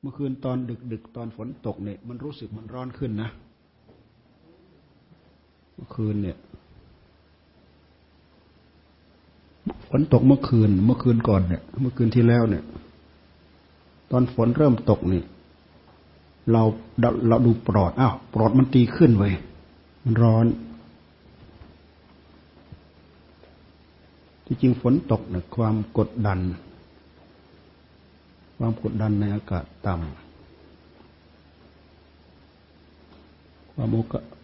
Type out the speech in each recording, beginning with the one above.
เมื่อคืนตอนดึกดึกตอนฝนตกเนี่ย มันรู้สึกมันร้อนขึ้นนะ เมื่อคืนเนี่ย ฝนตกเมื่อคืน เมื่อคืนก่อนเนี่ย เมื่อคืนที่แล้วเนี่ย ตอนฝนเริ่มตกเนี่ยเราเราดูปลอดอ้าวปลอดมันตีขึ้นไว้มันร้อน ที่จริงฝนตกเนี่ยความกดดัน ความกดดันในอากาศต่ำความ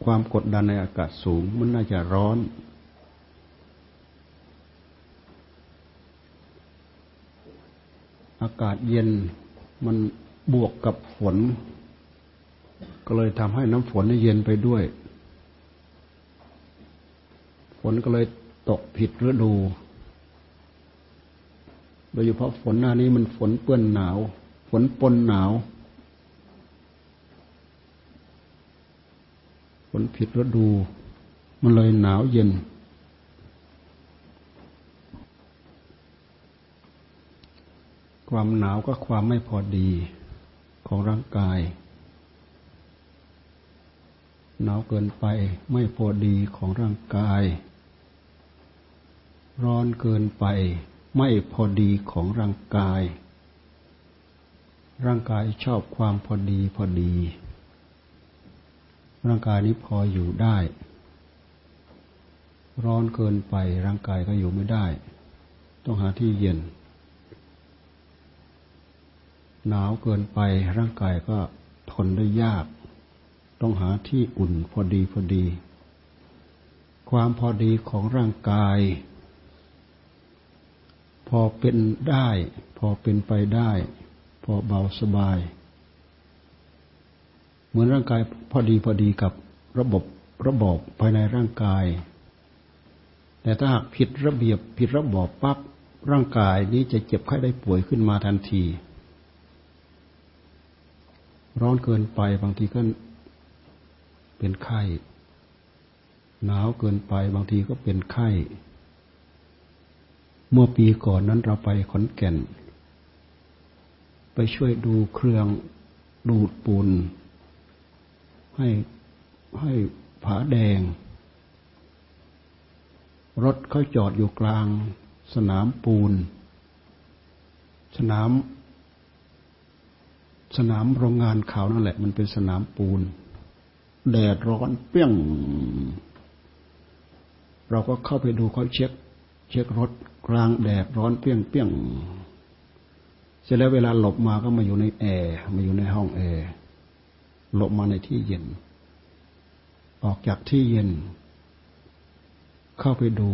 ความกดดันในอากาศสูง มันน่าจะร้อน อากาศเย็นมันบวกกับฝน ก็เลยทำให้น้ำฝนเย็นไปด้วย ฝนก็เลยตกผิดฤดู โดยเฉพาะฝนหน้านี้มันฝนเปื้อนหนาว ฝนปนหนาว ฝนผิดฤดู มันเลยหนาวเย็น ความหนาวก็ความไม่พอดีของร่างกาย หนาวเกินไปไม่พอดีของร่างกาย ร้อนเกินไป ไม่พอดีของร่างกาย ร่างกายชอบความพอดีพอดี ร่างกายนี้พออยู่ได้ ร้อนเกินไปร่างกายก็อยู่ไม่ได้ ต้องหาที่เย็น หนาวเกินไปร่างกายก็ทนได้ยาก ต้องหาที่อุ่นพอดีพอดี ความพอดีของร่างกาย พอเป็นได้ พอเป็นไปได้ พอเบาสบาย เหมือนร่างกายพอดีพอดีกับระบบระบบภายในร่างกาย แต่ถ้าหากผิดระเบียบผิดระบบปั๊บร่างกายนี้จะเจ็บไข้ได้ป่วยขึ้นมาทันที ร้อนเกินไปบางทีก็เป็นไข้ หนาวเกินไปบางทีก็เป็นไข้ เมื่อปีก่อนนั้นเราไปขอนแก่น ไปช่วยดูเครื่องดูดปูน ให้ให้ผาแดง รถเขาจอดอยู่กลาง สนามปูน สนาม สนามโรงงานเขานั่นแหละ มันเป็นสนามปูน แดดร้อนเปี้ยง เราก็เข้าไปดูเขาเช็ค เช็ครถ กลางแดดร้อนเปี้ยงเปี้ยงเสร็จแล้วเวลาหลบมาก็มาอยู่ในแอร์มาอยู่ในห้องแอร์หลบมาในที่เย็น ออกจากที่เย็น เข้าไปดู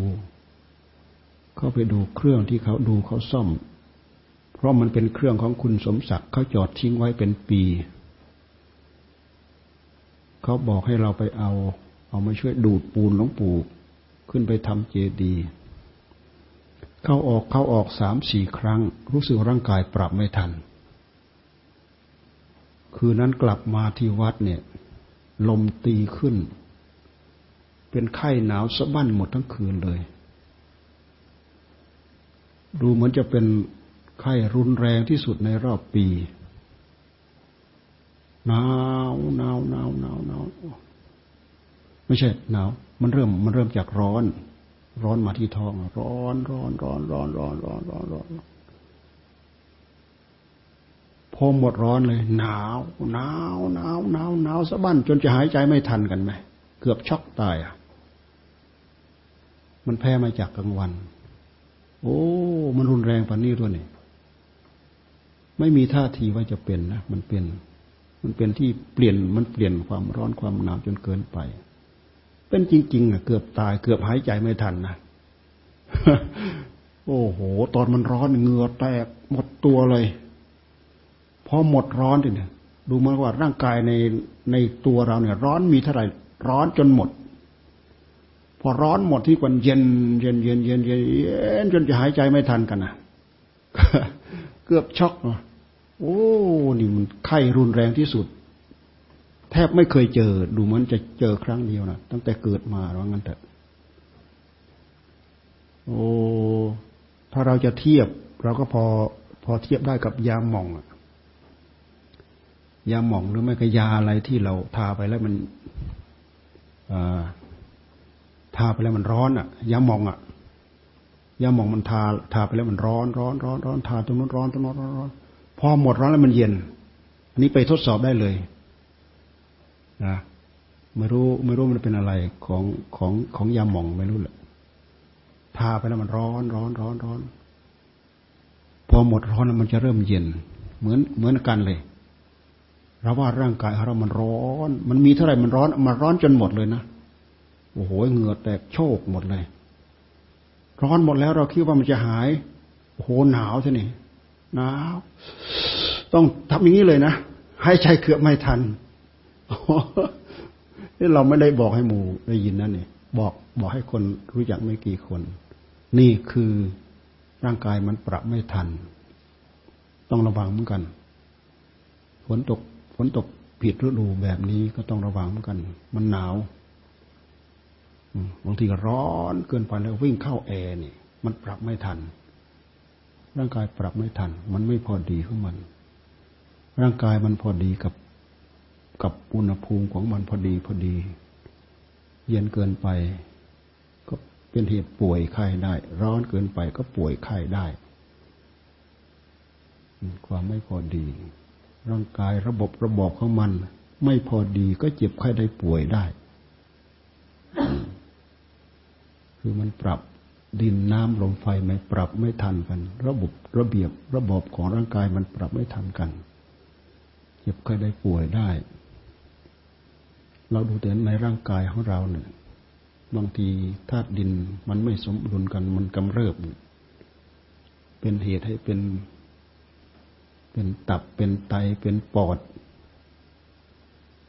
เข้าไปดูเครื่องที่เขาดูเขาซ่อม เพราะมันเป็นเครื่องของคุณสมศักดิ์เขาจอดทิ้งไว้เป็นปี เขาบอกให้เราไปเอา เอามาช่วยดูดปูนหลวงปู่ขึ้นไปทำเจดีย์ เข้าออกเข้าออกสามสี่ครั้ง รู้สึกร่างกายปรับไม่ทัน คืนนั้นกลับมาที่วัดเนี่ย ลมตีขึ้น เป็นไข้หนาวสะบั้นหมดทั้งคืนเลย ดูเหมือนจะเป็นไข้รุนแรงที่สุดในรอบปีหนาวหนาวหนาวหนาวหนาวไม่ใช่หนาวมันเริ่มมันเริ่มจากร้อน ร้อนมาที่ท้อง ร้อนร้อนร้อนร้อนร้อนร้อนร้อนร้อนพอหมดร้อนเลย หนาวหนาวหนาวหนาวหนาวสะบั้นจนจะหายใจไม่ทันกันไหมเกือบช็อกตายอะ มันแพ้มาจากกลางวัน โอ้ มันรุนแรงปานนี้ด้วยนี่ไม่มีท่าทีว่าจะเป็นนะมันเป็น มันเป็นที่เปลี่ยนมันเปลี่ยนความร้อนความหนาวจนเกินไป เป็นจริง ๆ อะ เกือบตายเกือบหายใจไม่ทันนะโอ้โห ตอนมันร้อนเหงื่อแตกหมดตัวเลยพอหมดร้อนเนี่ย ดูมันว่าร่างกายในในตัวเราเนี่ย ร้อนมีเท่าไหร่ร้อนจนหมด พอร้อนหมดที่กวนเย็นเย็นเย็นเย็นเย็นเย็นจนจะหายใจไม่ทันกันนะเกือบช็อกเนาะโอ้นี่มันไข้รุนแรงที่สุด แทบไม่เคยเจอ ดูเหมือนจะเจอครั้งเดียวนะตั้งแต่เกิดมาว่างั้นเถอะโอ้ถ้าเราจะเทียบ เราก็พอพอเทียบได้กับยาหม่องยาหม่องหรือไม่ก็ยาอะไรที่เราทาไปแล้วมันทาไปแล้วมันร้อนอะยาหม่องอะยาหม่องมันทาทาไปแล้วมันร้อนร้อนร้อนร้อนทาตรงนู้นร้อนตรงนู้นร้อนร้อนพอหมดร้อนแล้วมันเย็น อันนี้ไปทดสอบได้เลย นะไม่รู้ไม่รู้มันเป็นอะไรของของของยาหมองไม่รู้แหละทาไปแล้วมันร้อนร้อนร้อนร้อน พอหมดร้อนแล้วมันจะเริ่มเย็น เหมือนเหมือนกันเลยเราว่าร่างกายเรามันร้อน มันมีเท่าไหร่มันร้อน มันร้อนจนหมดเลยนะโอ้โหเหงื่อแตกโชกหมดเลย ร้อนหมดแล้วเราคิดว่ามันจะหายโอ้โหหนาวใช่ไหมหนาว ต้องทำอย่างนี้เลยนะให้ใจเกือบไม่ทัน นี่เราไม่ได้บอกให้หมู่ได้ยินนั่นนี่บอกบอกให้คนรู้จักไม่กี่คน นี่คือร่างกายมันปรับไม่ทัน ต้องระวังเหมือนกันฝนตกฝนตกผิดฤดูแบบนี้ก็ต้องระวังเหมือนกัน มันหนาวบางทีก็ร้อนเกินไปแล้ววิ่งเข้าแอร์นี่มันปรับไม่ทัน ร่างกายปรับไม่ทัน มันไม่พอดีของมัน ร่างกายมันพอดีกับ กับอุณหภูมิของมันพอดีพอดี เย็นเกินไป ก็เป็นเหตุป่วยไข้ได้ ร้อนเกินไปก็ป่วยไข้ได้ ความไม่พอดี ร่างกายระบบระบบของมัน ไม่พอดีก็เจ็บไข้ได้ป่วยได้ คือมันปรับดินน้ำลมไฟไม่ปรับไม่ทันกัน ระบบระเบียบระบบของร่างกายมันปรับไม่ทันกัน เจ็บไข้ได้ป่วยได้ เราดูแต่ในร่างกายของเราเนี่ยบางทีธาตุดินมันไม่สมดุลกันมันกำเริบ เป็นเหตุให้เป็น เป็นตับเป็นไตเป็นปอด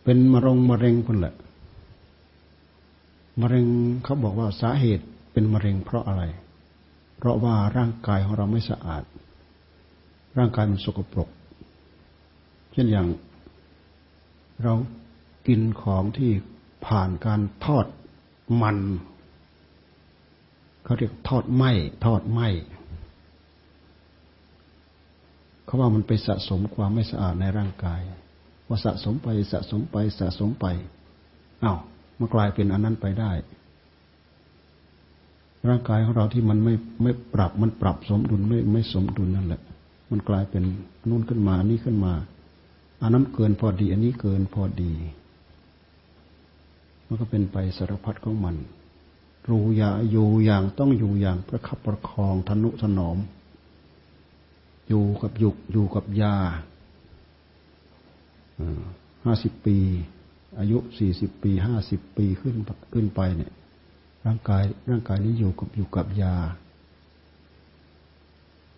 เป็นมะรงมะเร็งคนแหละมะเร็งเขาบอกว่าสาเหตุเป็นมะเร็งเพราะอะไร เพราะว่าร่างกายของเราไม่สะอาด ร่างกายมันสกปรก เช่นอย่างเรา กินของที่ผ่านการทอดมันเขาเรียกทอดไหมทอดไหมเขาว่ามันไปสะสมความไม่สะอาดในร่างกายว่าสะสมไปสะสมไปสะสมไปอา้าวมันกลายเป็นอันนั้นไปได้ ร่างกายของเราที่มันไม่ไม่ปรับมันปรับสมดุลไม่ไม่สมดุลนั่นแหละ มันกลายเป็นนู่นขึ้นมานี่ขึ้นมาอันนั้นเกินพอดี อันนี้เกินพอดี มันก็เป็นไปสารพัดของมัน รู้อย่าอยู่อย่างต้องอยู่อย่างประคับประคองทนุถนอม อยู่กับยุกอยู่กับยาห้าสิบปี อายุสี่สิบปีห้าสิบปีขึ้นขึ้นไปเนี่ย ร่างกายร่างกายนี้อยู่กับอยู่กับยา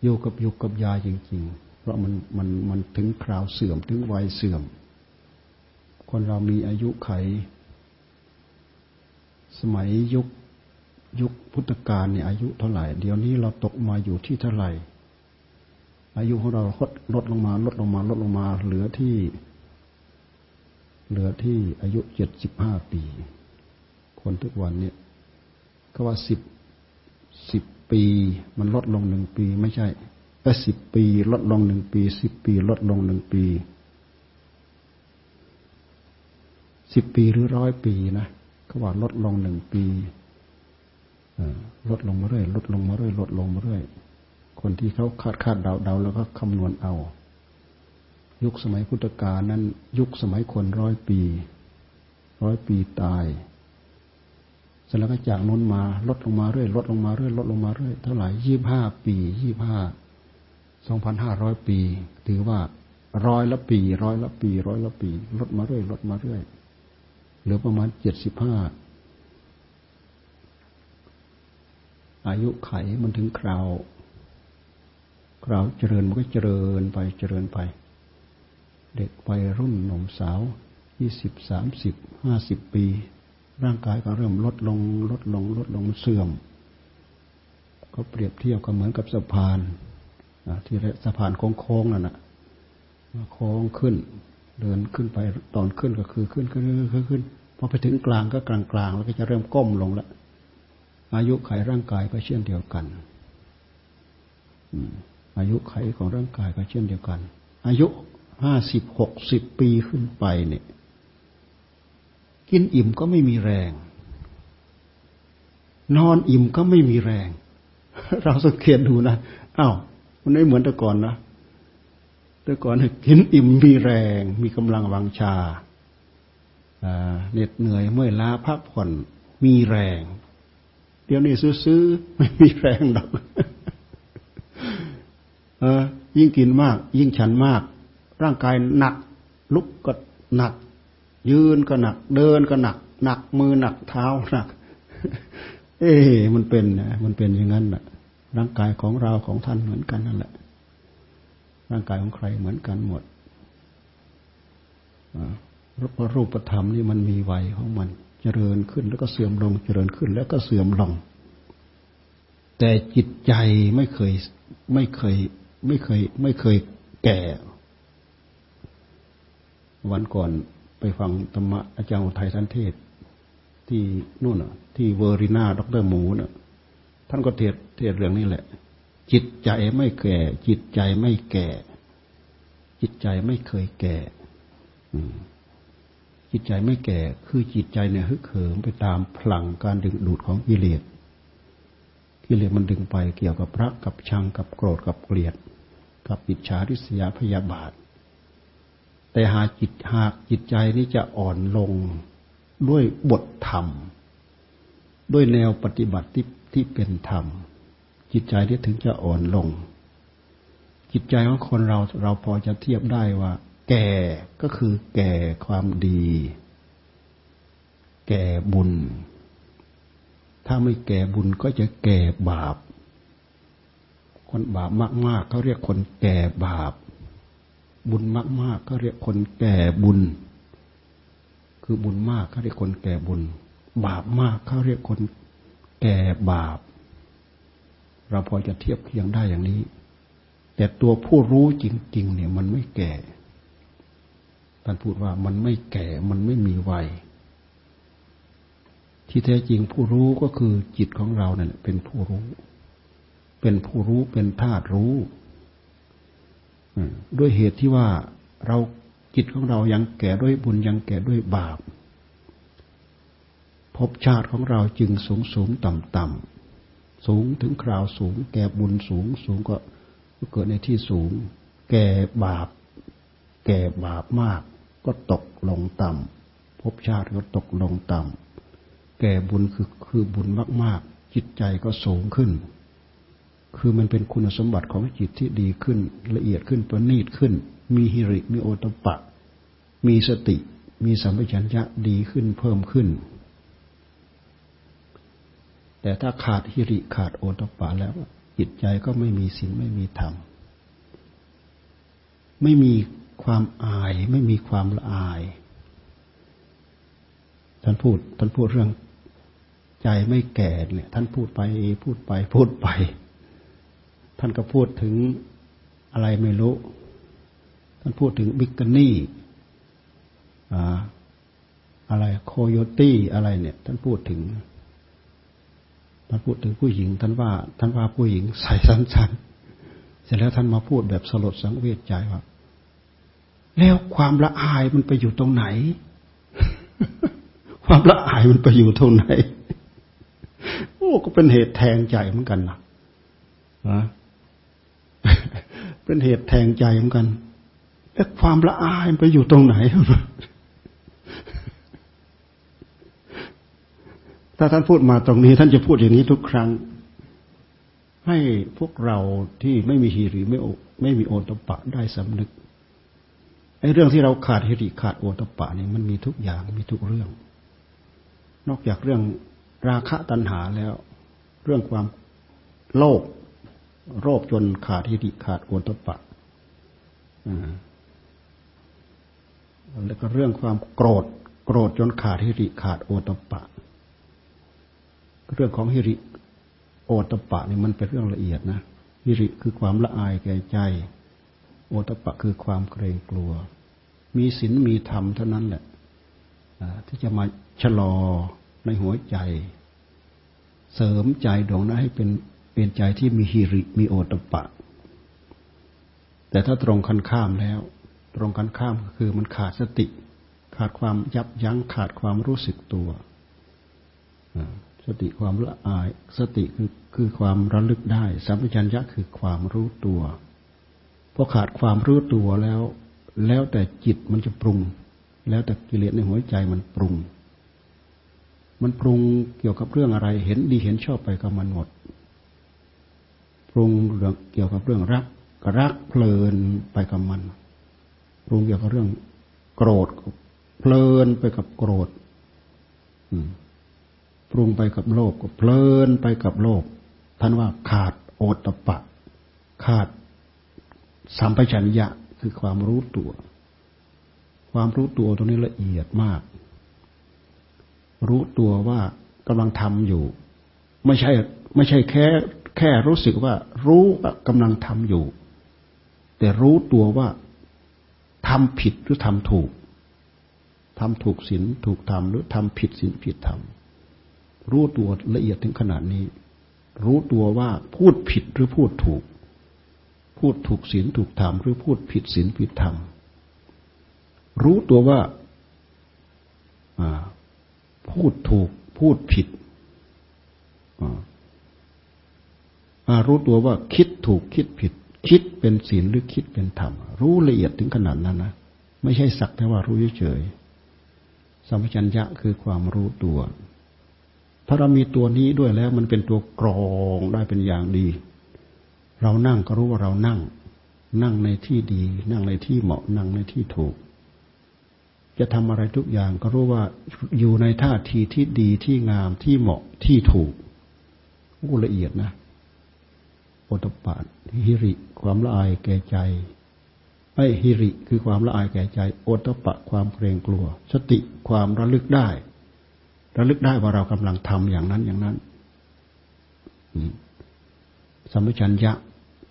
อยู่กับอยู่กับยาจริงๆ เพราะมันมันมันถึงคราวเสื่อมถึงวัยเสื่อม คนเรามีอายุไข สมัยยุคยุคพุทธกาลเนี่ยอายุเท่าไหร่ เดี๋ยวนี้เราตกมาอยู่ที่เท่าไหร่ อายุของเราลดลดลงมา ลดลงมา ลดลงมา เหลือที่ เหลือที่อายุเจ็ดสิบห้าปี คนทุกวันเนี่ยก็ว่าสิบสิบปี มันลดลงหนึ่งปี ไม่ใช่แต่สิบปี ลดลงหนึ่งปีสิบปี ลดลงหนึ่งปีสิบปีหรือร้อยปีนะ เขาว่าลดลงหนึ่งปีลดลงมาเรื่อยลดลงมาเรื่อยลดลงมาเรื่อยคนที่เขาคาดคาดเดาเดาแล้วก็คำนวณเอา ยุคสมัยพุทธกาลนั้น ยุคสมัยคนร้อยปีร้อยปีตายเสร็จแล้วก็จากน้นมาลดลงมาเรื่อยลดลงมาเรื่อยลดลงมาเรื่อยเท่าไหร่ยี่ห้าปียี่ห้าสองพันห้าร้อยปี ถือว่าร้อยละปี ร้อยละปี ร้อยละปี ลดมาเรื่อยลดมาเรื่อย เหลือประมาณเจ็ดสิบห้าอายุไขมันถึงคราว คราวเจริญมันก็เจริญไปเจริญไป เด็กวัยรุ่นหนุ่มสาวยี่สิบสามสิบห้าสิบปี ร่างกายก็เริ่มลดลง ลดลง ลดลงเสื่อม ก็เปรียบเทียบก็เหมือนกับสะพานที่สะพานโค้งๆนั่นแหะโค้งขึ้น เดินขึ้นไปตอนขึ้นก็คือขึ้นขึ้นขึ้นขึ้นพอไปถึงกลางก็กลางกลางแล้วก็จะเริ่มก้มลงแล้วอายุไขร่างกายก็เช่นเดียวกันอายุไขของร่างกายก็เช่นเดียวกัน อายุห้าสิบหกสิบปีขึ้นไปเนี่ย กินอิ่มก็ไม่มีแรง นอนอิ่มก็ไม่มีแรง เราสังเกตดูนะอา้าวมันไม่เหมือนแต่ก่อนนะ แต่ก่อนกินอิ่มมีแรง มีกำลังวังชาเหน็ดเหนื่อยเมื่อยล้าพักผ่อนมีแรง เดี๋ยวนี้ซื้อๆไม่มีแรงดอกเออ ยิ่งกินมาก ยิ่งฉันมาก ร่างกายหนัก ลุกก็หนัก ยืนก็หนัก เดินก็หนัก หนักมือหนักเท้าหนัก เอ๊มันเป็นนะมันเป็นอย่างนั้นแหละร่างกายของเราของท่านเหมือนกันนั่นแหละ ร่างกายของใครเหมือนกันหมดรูปธรรมนี่มันมีวัยของมัน เจริญขึ้นแล้วก็เสื่อมลง เจริญขึ้นแล้วก็เสื่อมลง แต่จิตใจไม่เคยไม่เคย ไม่เคย ไม่เคยแก่ วันก่อนไปฟังธรรมะอาจารย์อุทัยสันเทศ ที่นู่นที่เวอร์ริน่าดรหมูน่ะ ท่านก็เทศเทศเรื่องนี้แหละ จิตใจไม่แก่ จิตใจไม่แก่ จิตใจไม่เคยแก่จิตใจไม่แก่ คือจิตใจเนี่ยฮึกเหิมไปตามพลังการดึงดูดของกิเลสกิเลสมันดึงไปเกี่ยวกับรักกับชังกับโกรธกับเกลียด กับอิจฉาริษยาพยาบาท แต่หากจิตหากจิตใจนี้จะอ่อนลงด้วยบทธรรม ด้วยแนวปฏิบัติที่ที่เป็นธรรม จิตใจที่ถึงจะอ่อนลง จิตใจของคนเราเราพอจะเทียบได้ว่า แก่ก็คือแก่ความดี แก่บุญ ถ้าไม่แก่บุญก็จะแก่บาป คนบาปมากๆเขาเรียกคนแก่บาป บุญมากๆเขาเรียกคนแก่บุญ คือบุญมากเขาเรียกคนแก่บุญ บาปมากเขาเรียกคนแก่บาป เราพอจะเทียบเคียงได้อย่างนี้ แต่ตัวผู้รู้จริง ๆ เนี่ย มันไม่แก่ท่านพูดว่ามันไม่แก่มันไม่มีวัย ที่แท้จริงผู้รู้ก็คือจิตของเราเนี่ยเป็นผู้รู้ เป็นผู้รู้เป็นธาตุรู้ด้วยเหตุที่ว่าเราจิตของเรายังแก่ด้วยบุญยังแก่ด้วยบาปภพชาติของเราจึงสูงสูงต่ำต่ำ สูงถึงคราวสูง แก่บุญสูง สูงก็เกิดในที่สูง แก่บาป แก่บาปมาก ก็ตกลงต่ำภพชาติก็ตกลงต่ำแก่บุญคือคือบุญมาก ๆ จิตใจก็สูงขึ้น คือมันเป็นคุณสมบัติของจิตที่ดีขึ้น ละเอียดขึ้นประณีตขึ้น มีฮิริมีโอตปะ มีสติ มีสัมปชัญญะดีขึ้นเพิ่มขึ้น แต่ถ้าขาดฮิริขาดโอตปะแล้วจิตใจก็ไม่มีศีลไม่มีธรรม ไม่มีความอาย ไม่มีความละอาย ท่านพูดท่านพูดเรื่องใจไม่แก่เนี่ย ท่านพูดไปพูดไปพูดไป ท่านก็พูดถึงอะไรไม่รู้ ท่านพูดถึงบิกกนี่อะไรโคโยตี้อะไรเนี่ย ท่านพูดถึง ท่านพูดถึงผู้หญิงท่านว่าท่านว่าผู้หญิงใส่สั้นๆเสร็จแล้วท่านมาพูดแบบสลดสังเวชใจว่าแล้วความละอายมันไปอยู่ตรงไหน ความละอายมันไปอยู่ตรงไหนโอ้ก็เป็นเหตุแทงใจเหมือนกันนะนะเป็นเหตุแทงใจเหมือนกันแล้วความละอายมันไปอยู่ตรงไหน ถ้าท่านพูดมาตรงนี้ ท่านจะพูดอย่างนี้ทุกครั้ง ให้พวกเราที่ไม่มีฮีริไม่ไม่มีโอตปะได้สำนึกไอ้เรื่องที่เราขาดฮิริขาดโอตปะนี่มันมีทุกอย่างมีทุกเรื่อง นอกจากเรื่องราคะตัณหาแล้ว เรื่องความโลภโรคจนขาดทิฏฐิขาดโอตปะแล้วก็เรื่องความโกรธ โกรธจนขาดฮิริขาดโอตปะ เรื่องของฮิริโอตปะนี่มันเป็นเรื่องละเอียดนะฮิริคือความละอายแก่ใจ โอตปะคือความเกรงกลัว มีศีลมีธรรมเท่านั้นแหละที่จะมาชะลอในหัวใจ เสริมใจดวงนั้นให้เป็นเป็นใจที่มีฮิริมีโอตปะ แต่ถ้าตรงคันข้ามแล้ว ตรงกันข้ามก็คือมันขาดสติ ขาดความยับยั้งขาดความรู้สึกตัว สติความละอาย สติคือคือความระลึกได้ สัมปชัญญะคือความรู้ตัวพอขาดความรู้ตัวแล้ว แล้วแต่จิตมันจะปรุง แล้วแต่กิเลสในหัวใจมันปรุง มันปรุงเกี่ยวกับเรื่องอะไร เห็นดีเห็นชอบไปกับมันหมด ปรุงเรื่องเกี่ยวกับเรื่องรักก็รักเพลินไปกับมัน ปรุงเกี่ยวกับเรื่อง โกรธเพลินไปกับโกรธป รุงไปกับโลภก็เพลินไปกับโลภท่านว่าขาดโอตปะ ขาดสัมปชัญญะคือความรู้ตัว ความรู้ตัวตรงนี้ละเอียดมาก รู้ตัวว่ากำลังทำอยู่ ไม่ใช่ ไม่ใช่แค่ แค่รู้สึกว่า รู้ว่ากำลังทำอยู่ แต่รู้ตัวว่าทำผิดหรือทำถูกทำถูกศีลถูกธรรมหรือทำผิดศีลผิดธรรม รู้ตัวละเอียดถึงขนาดนี้ รู้ตัวว่าพูดผิดหรือพูดถูก พูดถูกศีลถูกธรรมหรือพูดผิดศีลผิดธรรมรู้ตัวว่าพูดถูกพูดผิดรู้ตัวว่าคิดถูกคิดผิด คิดเป็นศีลหรือคิดเป็นธรรม รู้ละเอียดถึงขนาดนั้นนะไม่ใช่สักแต่ว่ารู้เฉยสัมปชัญญะคือความรู้ตัว ถ้าเรามีตัวนี้ด้วยแล้ว มันเป็นตัวกรองได้เป็นอย่างดี เรานั่งก็รู้ว่าเรานั่ง นั่งในที่ดี นั่งในที่เหมาะนั่งในที่ถูก จะทำอะไรทุกอย่างก็รู้ว่าอยู่ในท่าทีที่ดีที่งามที่เหมาะที่ถูกอู้ละเอียดนะโอตปาฮิริ ความละอายแก่ใจไอฮิริ คือความละอายแก่ใจ โอตปะความเกรงกลัว สติความระลึกได้ ระลึกได้ว่าเรากำลังทำอย่างนั้นอย่างนั้นสัมปชัญญะ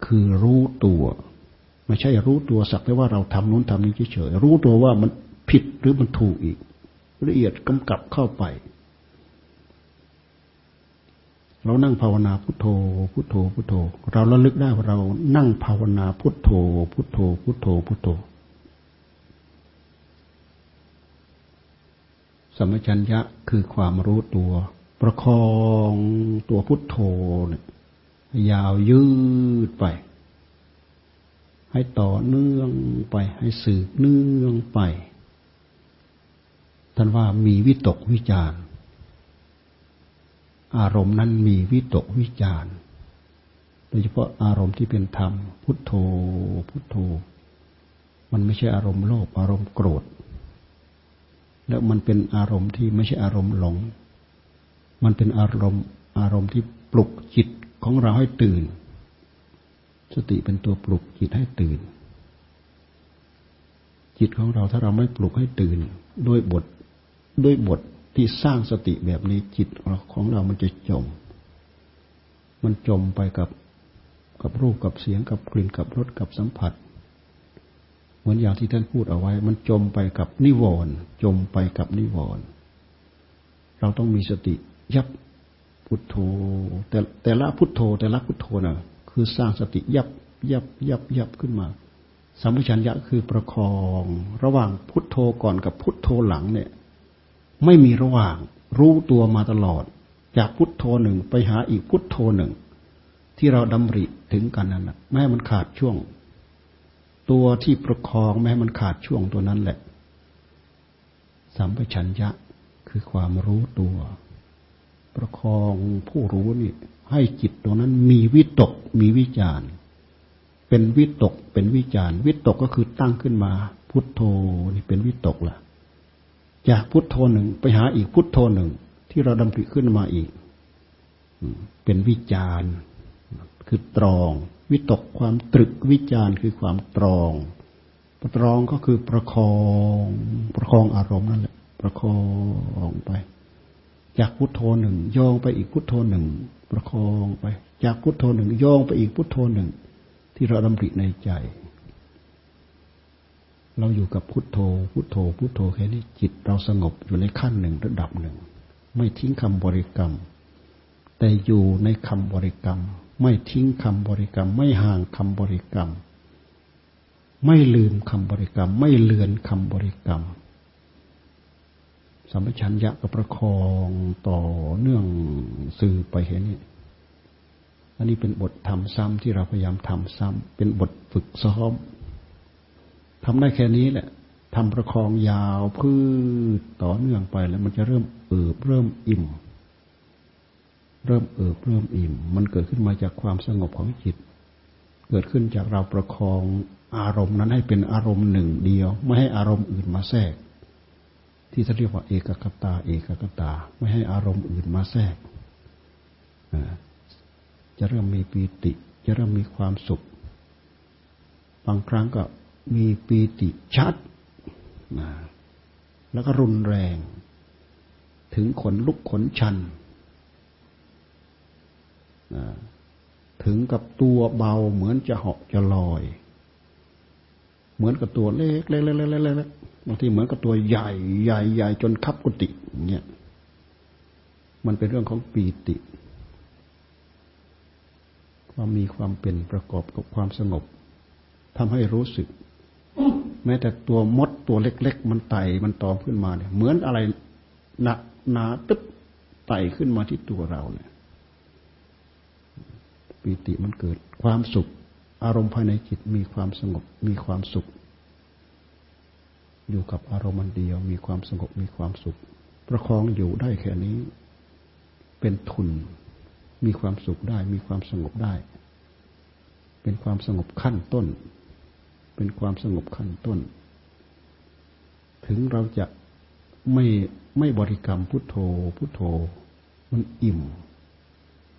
คือรู้ตัว ไม่ใช่รู้ตัวสักแต่ว่าเราทำนู้นทำนี้เฉยๆรู้ตัวว่ามันผิดหรือมันถูกอีก ละเอียดกำกับเข้าไป เรานั่งภาวนาพุทโธ พุทโธพุทโธ เราระลึกได้ว่าเรานั่งภาวนาพุทโธ พุทโธ พุทโธพุทโธ สมัชัญญะคือความรู้ตัว ประคองตัวพุทโธเนี่ยยาวยืดไป ให้ต่อเนื่องไป ให้สืบเนื่องไป ท่านว่ามีวิตกวิจารอารมณ์นั้นมีวิตกวิจารโดยเฉพาะอารมณ์ที่เป็นธรรม พุทโธ พุทโธ มันไม่ใช่อารมณ์โลภอารมณ์โกรธ แล้วมันเป็นอารมณ์ที่ไม่ใช่อารมณ์หลง มันเป็นอารมณ์อารมณ์ที่ปลุกจิตของเราให้ตื่น สติเป็นตัวปลุกจิตให้ตื่น จิตของเราถ้าเราไม่ปลุกให้ตื่น ด้วยบทด้วยบทที่สร้างสติแบบนี้จิตของเรามันจะจม มันจมไปกับกับรูปกับเสียงกับกลิ่นกับรสกับสัมผัส เหมือนอย่างที่ท่านพูดเอาไว้ มันจมไปกับนิวรณ์จมไปกับนิวรณ์เราต้องมีสติยับพุทโธ แต่แต่ละพุทโธ แต่ละพุทโธน่ะ คือสร้างสติยับยับยับยับขึ้นมาสัมปชัญญะคือประคอง ระหว่างพุทโธก่อนกับพุทโธหลังเนี่ย ไม่มีระหว่าง รู้ตัวมาตลอด จากพุทโธหนึ่งไปหาอีกพุทโธหนึ่ง ที่เราดำริถึงกันนั้นแม้มันขาดช่วง ตัวที่ประคองแม้มันขาดช่วงตัวนั้นแหละ สัมปชัญญะคือความรู้ตัว ประคองผู้รู้นี่ ให้จิตตรงนั้นมีวิตก มีวิจารเป็นวิตก เป็นวิจารวิตกก็คือตั้งขึ้นมา พุทโธนี่เป็นวิตกล่ะ จากพุทโธหนึ่งไปหาอีกพุทโธหนึ่งที่เราดำริขึ้นมาอีกเป็นวิจารคือตรองวิตกความตรึกวิจารคือความตรองตรองก็คือประคองประคองอารมณ์นั่นแหละ ประคองไป จากพุทโธหนึ่งย่องไปอีกพุทโธหนึ่งประคองไป จากพุทโธหนึ่งย่องไปอีกพุทโธหนึ่งที่เราดำริในใจ เราอยู่กับพุทโธ พุทโธ พุทโธแค่นี้จิตเราสงบอยู่ในขั้นหนึ่งระดับหนึ่ง ไม่ทิ้งคำบริกรรม แต่อยู่ในคำบริกรรม ไม่ทิ้งคำบริกรรม ไม่ห่างคำบริกรรม ไม่ลืมคำบริกรรม ไม่เลือนคำบริกรรม สัมปชัญญะกับประคองต่อเนื่องสื่อไปเห็นนี่อันนี้เป็นบททำซ้ำที่เราพยายามทำซ้ำเป็นบทฝึกซ้อมทำได้แค่นี้แหละทำประคองยาวพืชต่อเนื่องไปแล้วมันจะเริ่มเอิบเริ่มอิ่ม เริ่มเอิบเริ่มอิ่ม มันเกิดขึ้นมาจากความสงบของจิต เกิดขึ้นจากเราประคองอารมณ์นั้นให้เป็นอารมณ์หนึ่งเดียว ไม่ให้อารมณ์อื่นมาแทรก ที่จะเรียกว่าเอกกตา เอกกตา ไม่ให้อารมณ์อื่นมาแทรกจะเริ่มมีปีติ จะเริ่มมีความสุข บางครั้งก็มีปีติชัดแล้วก็รุนแรง ถึงขนลุกขนชันนะถึง กับตัวเบา เหมือนจะเหาะจะลอย เหมือนกับตัวเล็กเล็กเล็กเล็กเล็กบางทีเหมือนกับตัวใหญ่ใหญ่ใหญ่จนคับกุฏิเนี่ยมันเป็นเรื่องของปีติความมีความเป็นประกอบกับความสงบทำให้รู้สึก แม้แต่ตัวมดตัวเล็ก ๆ มันไต่มันตอมขึ้นมาเนี่ย เหมือนอะไรหนักหนาตึ๊บไต่ขึ้นมาที่ตัวเราเนี่ย ปีติมันเกิด ความสุข อารมณ์ภายในจิตมีความสงบ มีความสุข อยู่กับอารมณ์มันเดียว มีความสงบมีความสุข ประคองอยู่ได้แค่นี้ เป็นทุน มีความสุขได้ มีความสงบได้ เป็นความสงบขั้นต้น เป็นความสงบขั้นต้น ถึงเราจะไม่ไม่บริกรรมพุทโธ พุทโธ มันอิ่ม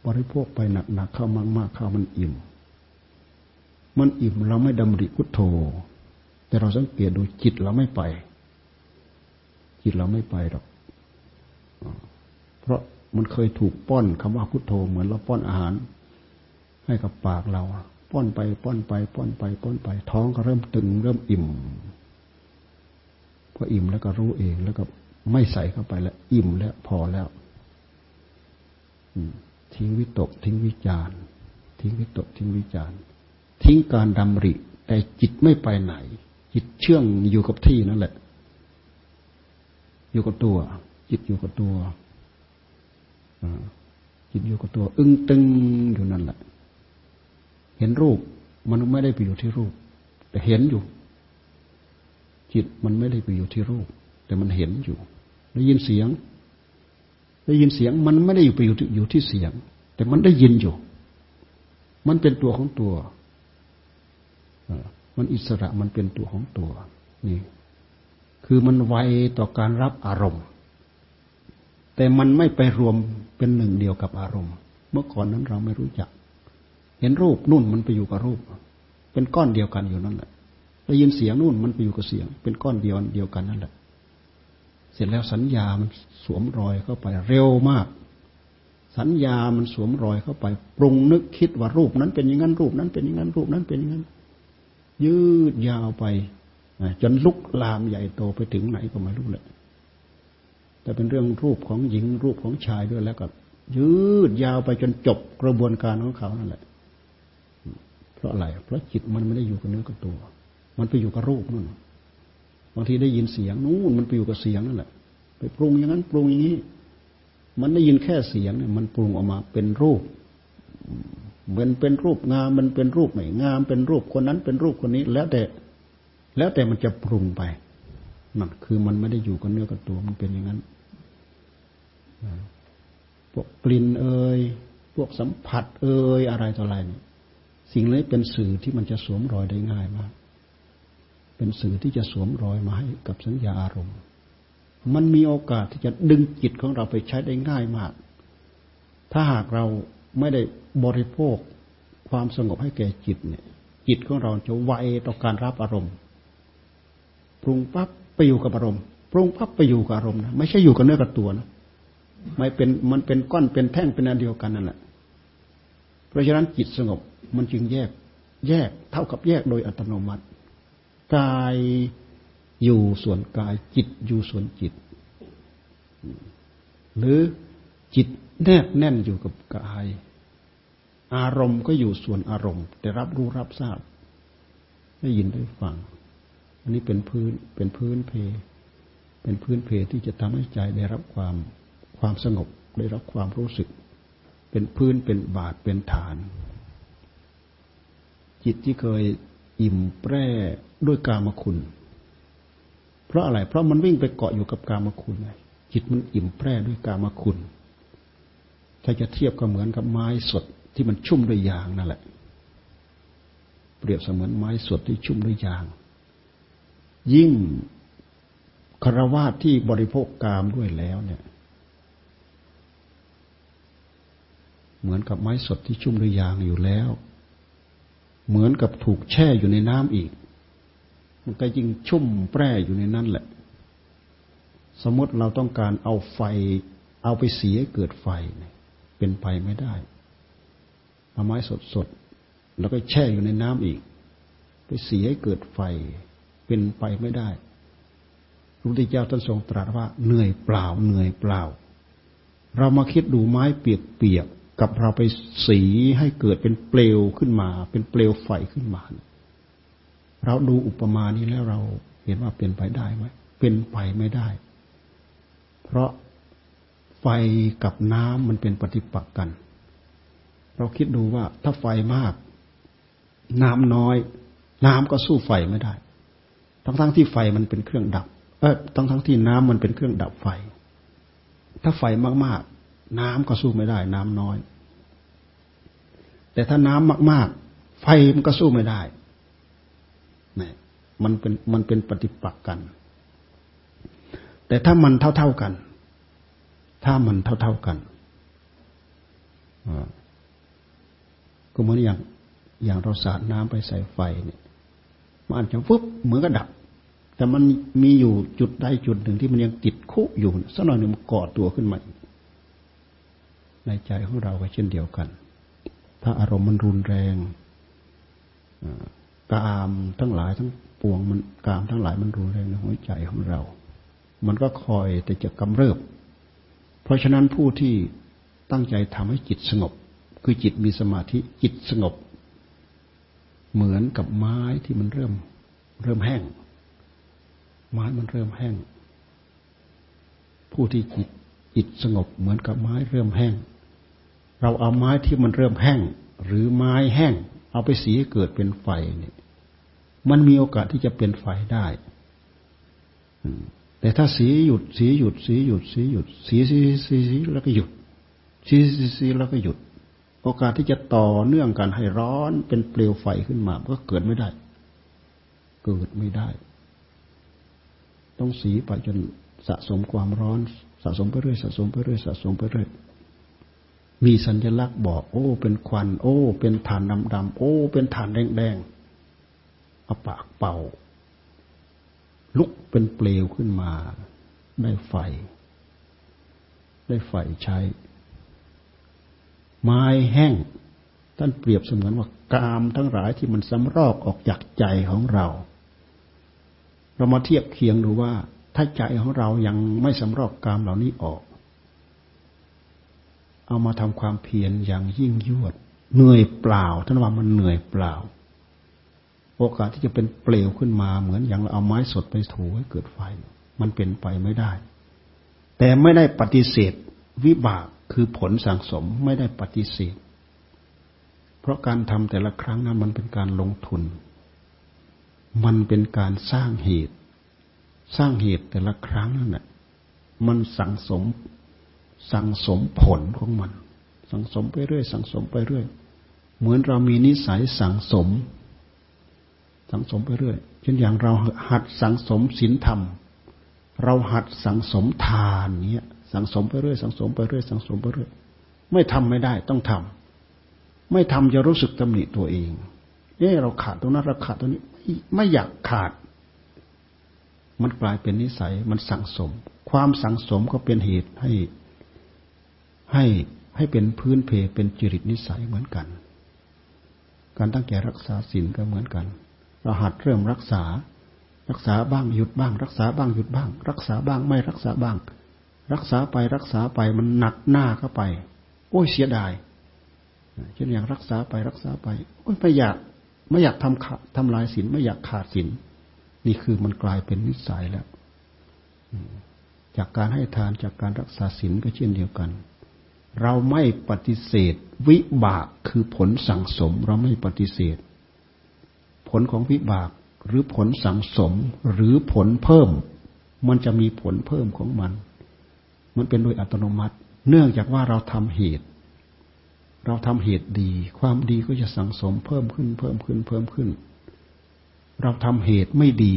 บริโภคไปหนักๆเข้ามากๆเข้ามันอิ่ม มันอิ่มเราไม่ดำริพุทโธ แต่เราสังเกตดูจิตเราไม่ไป จิตเราไม่ไปหรอกเพราะมันเคยถูกป้อนคำว่าพุทโธเหมือนเราป้อนอาหาร ให้กับปากเราป้อนไปป้อนไปป้อนไปป้อนไป ท้องก็เริ่มตึงเริ่มอิ่มพออิ่มแล้วก็รู้เองแล้วก็ไม่ใส่เข้าไปแล้ว อิ่มแล้วพอแล้ว ทิ้งวิตก ทิ้งวิจารทิ้งวิตกทิ้งวิจารทิ้งการดำริ แต่จิตไม่ไปไหน จิตเชื่องอยู่กับที่นั่นแหละ อยู่กับตัว จิตอยู่กับตัวจิตอยู่กับตัว อึ้งตึงอยู่นั่นแหละ เห็นรูปมันไม่ได้ไปอยู่ที่รูป แต่เห็นอยู่ จิตมันไม่ได้ไปอยู่ที่รูป แต่มันเห็นอยู่ได้ยินเสียง ได้ยินเสียงมันไม่ได้อยู่ไปอยู่อยู่ที่เสียง แต่มันได้ยินอยู่ มันเป็นตัวของตัว มันอิสระมันเป็นตัวของตัว นี่ คือมันไวต่อการรับอารมณ์ แต่มันไม่ไปรวมเป็นหนึ่งเดียวกับอารมณ์ เมื่อก่อนนั้นเราไม่รู้จัก เห็นรูปนู่นมันไปอยู่กับรูป เป็นก้อนเดียวกันอยู่นั่นแหละได้ยินเสียงนู่นมันไปอยู่กับเสียง เป็นก้อนเดียวเดียวกันนั่นแหละ เสร็จแล้วสัญญามันสวมรอยเข้าไปเร็วมาก สัญญามันสวมรอยเข้าไป ปรุงนึกคิดว่ารูปนั้นเป็นอย่างนั้นรูปนั้นเป็นอย่างนั้นรูปนั้นเป็นอย่างนั้น ยืดยาวไปจนลุกลามใหญ่โตไปถึงไหนก็ไม่รู้เลยแต่เป็นเรื่องรูปของหญิงรูปของชายด้วยแล้วก็ยืดยาวไปจนจบกระบวนการของเขานั่นแหละ เพราะอะไร เพราะจิตมันไม่ได้อยู่กับเนื้อกับตัว มันไปอยู่กับรูปนู่น บางทีได้ยินเสียงนู่นมันไปอยู่กับเสียงนั่นแหละไปปรุงอย่างนั้นปรุงอย่างนี้ มันได้ยินแค่เสียงเนี่ยมันปรุงออกมาเป็นรูปมือนเป็นรูปงามมันเป็นรูปไม่งามเป็นรูปคนนั้นเป็นรูปคนนี้ แล้วแต่ แล้วแต่มันจะปรุงไปนั่นคือมันไม่ได้อยู่กับเนื้อกับตัวมันเป็นอย่างนั้นพวกกลิ่นเอ่ยพวกสัมผัสเอ่ยอะไรต่ออะไรนี่สิ่งนี้เป็นสื่อที่มันจะสวมรอยได้ง่ายมาก เป็นสื่อที่จะสวมรอยมาให้กับสัญญาอารมณ์ มันมีโอกาสที่จะดึงจิตของเราไปใช้ได้ง่ายมาก ถ้าหากเราไม่ได้บริโภคความสงบให้แก่จิตเนี่ย จิตของเราจะไวต่อการรับอารมณ์ ปรุงปั๊บไปอยู่กับอารมณ์ ปรุงปั๊บไปอยู่กับอารมณ์นะไม่ใช่อยู่กับเนื้อกับตัวนะไม่เป็นมันเป็นก้อนเป็นแท่งเป็นอันเดียวกันนั่นแหละ เพราะฉะนั้นจิตสงบมันจึงแยกแยกเท่ากับแยกโดยอัตโนมัติ กายอยู่ส่วนกาย จิตอยู่ส่วนจิต หรือจิตแนบแน่นอยู่กับกาย อารมณ์ก็อยู่ส่วนอารมณ์แต่รับรู้รับทราบ ได้ยินได้ฟัง อันนี้เป็นพื้นเป็นพื้นเพ เป็นพื้นเพที่จะทำให้ใจได้รับความความสงบได้รับความรู้สึก เป็นพื้นเป็นบาทเป็นฐาน จิตที่เคย อิ่มแปร่ด้วยกามคุณ เพราะอะไร เพราะมันวิ่งไปเกาะอยู่กับกามคุณไงจิตมันอิ่มแปร่ด้วยกามคุณ ถ้าจะเทียบก็เหมือนกับไม้สดที่มันชุ่มด้วยยางนั่นแหละ เปรียบเสมือนไม้สดที่ชุ่มด้วยยาง ยิ่งคารวาที่บริโภคกามด้วยแล้วเนี่ย เหมือนกับไม้สดที่ชุ่มด้วยยางอยู่แล้ว เหมือนกับถูกแช่อยู่ในน้ำอีก มันก็ยิ่งชุ่มแปร่อยู่ในนั้นแหละ สมมติเราต้องการเอาไฟ เอาไปเสียเกิดไฟเป็นไปไม่ได้เอาไม้สดๆแล้วก็แช่อยู่ในน้ำอีก ไปเสียเกิดไฟเป็นไปไม่ได้พระพุทธเจ้าท่านทรงตรัสว่าเหนื่อยเปล่าเหนื่อยเปล่า เรามาคิดดูไม้เปียกๆ กับเราไปสีให้เกิดเป็นเปลวขึ้นมา เป็นเปลวไฟขึ้นมา เราดูอุปมานี้แล้วเราเห็นว่าเป็นไปได้ไหมเป็นไปไม่ได้ เพราะไฟกับน้ำมันเป็นปฏิปักษ์กัน เราคิดดูว่าถ้าไฟมาก น้ำน้อย น้ำก็สู้ไฟไม่ได้ ทั้งๆทที่ไฟมันเป็นเครื่องดับ เออทั้งๆทที่น้ำมันเป็นเครื่องดับไฟ ถ้าไฟมากๆ น้ำก็สู้ไม่ได้ น้ำน้อย แต่ถ้าน้ำมาก ๆ ไฟมันก็สู้ไม่ได้นี่มันเป็นมันเป็นปฏิปักษ์กัน แต่ถ้ามันเท่า ๆกัน ถ้ามันเท่า ๆกันก็เหมือนอย่างอย่างเราสาดน้ำไปใส่ไฟเนี่ยมันอาจจะฟึบเหมือนกับดับ แต่มันมีอยู่จุดใดจุดหนึ่งที่มันยังติดคุอยู่สักหน่อยหนึ่งมันก่อตัวขึ้นมา ในใจของเราก็เช่นเดียวกัน ถ้าอารมณ์มันรุนแรงกามทั้งหลายทั้งปวงมันกามทั้งหลายมันรุนแรงในหัวใจของเรา มันก็คอยแต่จะกำเริบ เพราะฉะนั้นผู้ที่ตั้งใจทำให้จิตสงบ คือจิตมีสมาธิจิตสงบ เหมือนกับไม้ที่มันเริ่ม เริ่มแห้ง ไม้มันเริ่มแห้ง ผู้ที่จิตจิตสงบเหมือนกับไม้เริ่มแห้ง เราเอาไม้ที่มันเริ่มแห้ง หรือไม้แห้ง เอาไปสีเกิดเป็นไฟเนี่ย มันมีโอกาสที่จะเป็นไฟได้แต่ถ้าสีหยุดสีหยุด สีหยุด สีหยุด สีสีสีสีแล้วก็หยุด สีสีสีแล้วก็หยุด โอกาสที่จะต่อเนื่องกันให้ร้อนเป็นเปลวไฟขึ้นมาก็เกิดไม่ได้ เกิดไม่ได้ ต้องสีไปจนสะสมความร้อน สะสมไปเรื่อยสะสมไปเรื่อยสะสมไปเรื่อย มีสัญลักษณ์บอก โอ้ เป็นควัน โอ้ เป็นฐานดำดำโอ้ เป็นฐานแดงแดงเอาปากเป่า ลุกเป็นเปลวขึ้นมา ได้ไฟ ได้ไฟใช้ ไม้แห้ง ท่านเปรียบเสมือนว่ากามทั้งหลายที่มันสำรอกออกจากใจของเรา เรามาเทียบเคียงดูว่า ถ้าใจของเรายังไม่สำรอกกามเหล่านี้ออก เอามาทำความเพียรอย่างยิ่งยวด เหนื่อยเปล่าท่านว่ามันเหนื่อยเปล่า โอกาสที่จะเป็นเปลวขึ้นมาเหมือนอย่างเราเอาไม้สดไปถูให้เกิดไฟ มันเป็นไปไม่ได้ แต่ไม่ได้ปฏิเสธวิบากคือผลสั่งสมไม่ได้ปฏิเสธ เพราะการทำแต่ละครั้งนั้นมันเป็นการลงทุน มันเป็นการสร้างเหตุ สร้างเหตุแต่ละครั้งนั่นแหละมันสั่งสม สังสมผลของมัน สังสมไปเรื่อย สังสมไปเรื่อย เหมือนเรามีนิสัยสังสม สังสมไปเรื่อย เช่นอย่างเราหัดสังสมศีลธรรม เราหัดสังสมทานเนี้ย สังสมไปเรื่อย สังสมไปเรื่อย สังสมไปเรื่อย ไม่ทำไม่ได้ต้องทำไม่ทำจะรู้สึกตำหนิตัวเอง เออเราขาดตรงนั้นเราขาดตรงนี้ ไม่อยากขาด มันกลายเป็นนิสัย มันสังสม ความสังสมก็เป็นเหตุให้ ให้ให้เป็นพื้นเพเป็นจริตนิสัยเหมือนกัน การตั้งใจรักษาศีลก็เหมือนกันเราหัดเริ่มรักษา รักษาบ้างหยุดบ้าง รักษาบ้างหยุดบ้าง รักษาบ้างไม่รักษาบ้าง รักษาไปรักษาไปมันหนักหน้าเข้าไป โอ้ยเสียดายเช่นอย่างรักษาไปรักษาไปโอ้ยไม่อยากไม่อยากทำขาดทำลายศีลไม่อยากขาดศีลนี่คือมันกลายเป็นนิสัยแล้วจากการให้ทานจากการรักษาศีลก็เช่นเดียวกัน เราไม่ปฏิเสธ วิบากคือผลสั่งสม เราไม่ปฏิเสธ ผลของวิบากหรือผลสั่งสมหรือผลเพิ่ม มันจะมีผลเพิ่มของมัน มันเป็นโดยอัตโนมัติ เนื่องจากว่าเราทำเหตุ เราทำเหตุดี ความดีก็จะสั่งสมเพิ่มขึ้นเพิ่มขึ้นเพิ่มขึ้น เราทำเหตุไม่ดี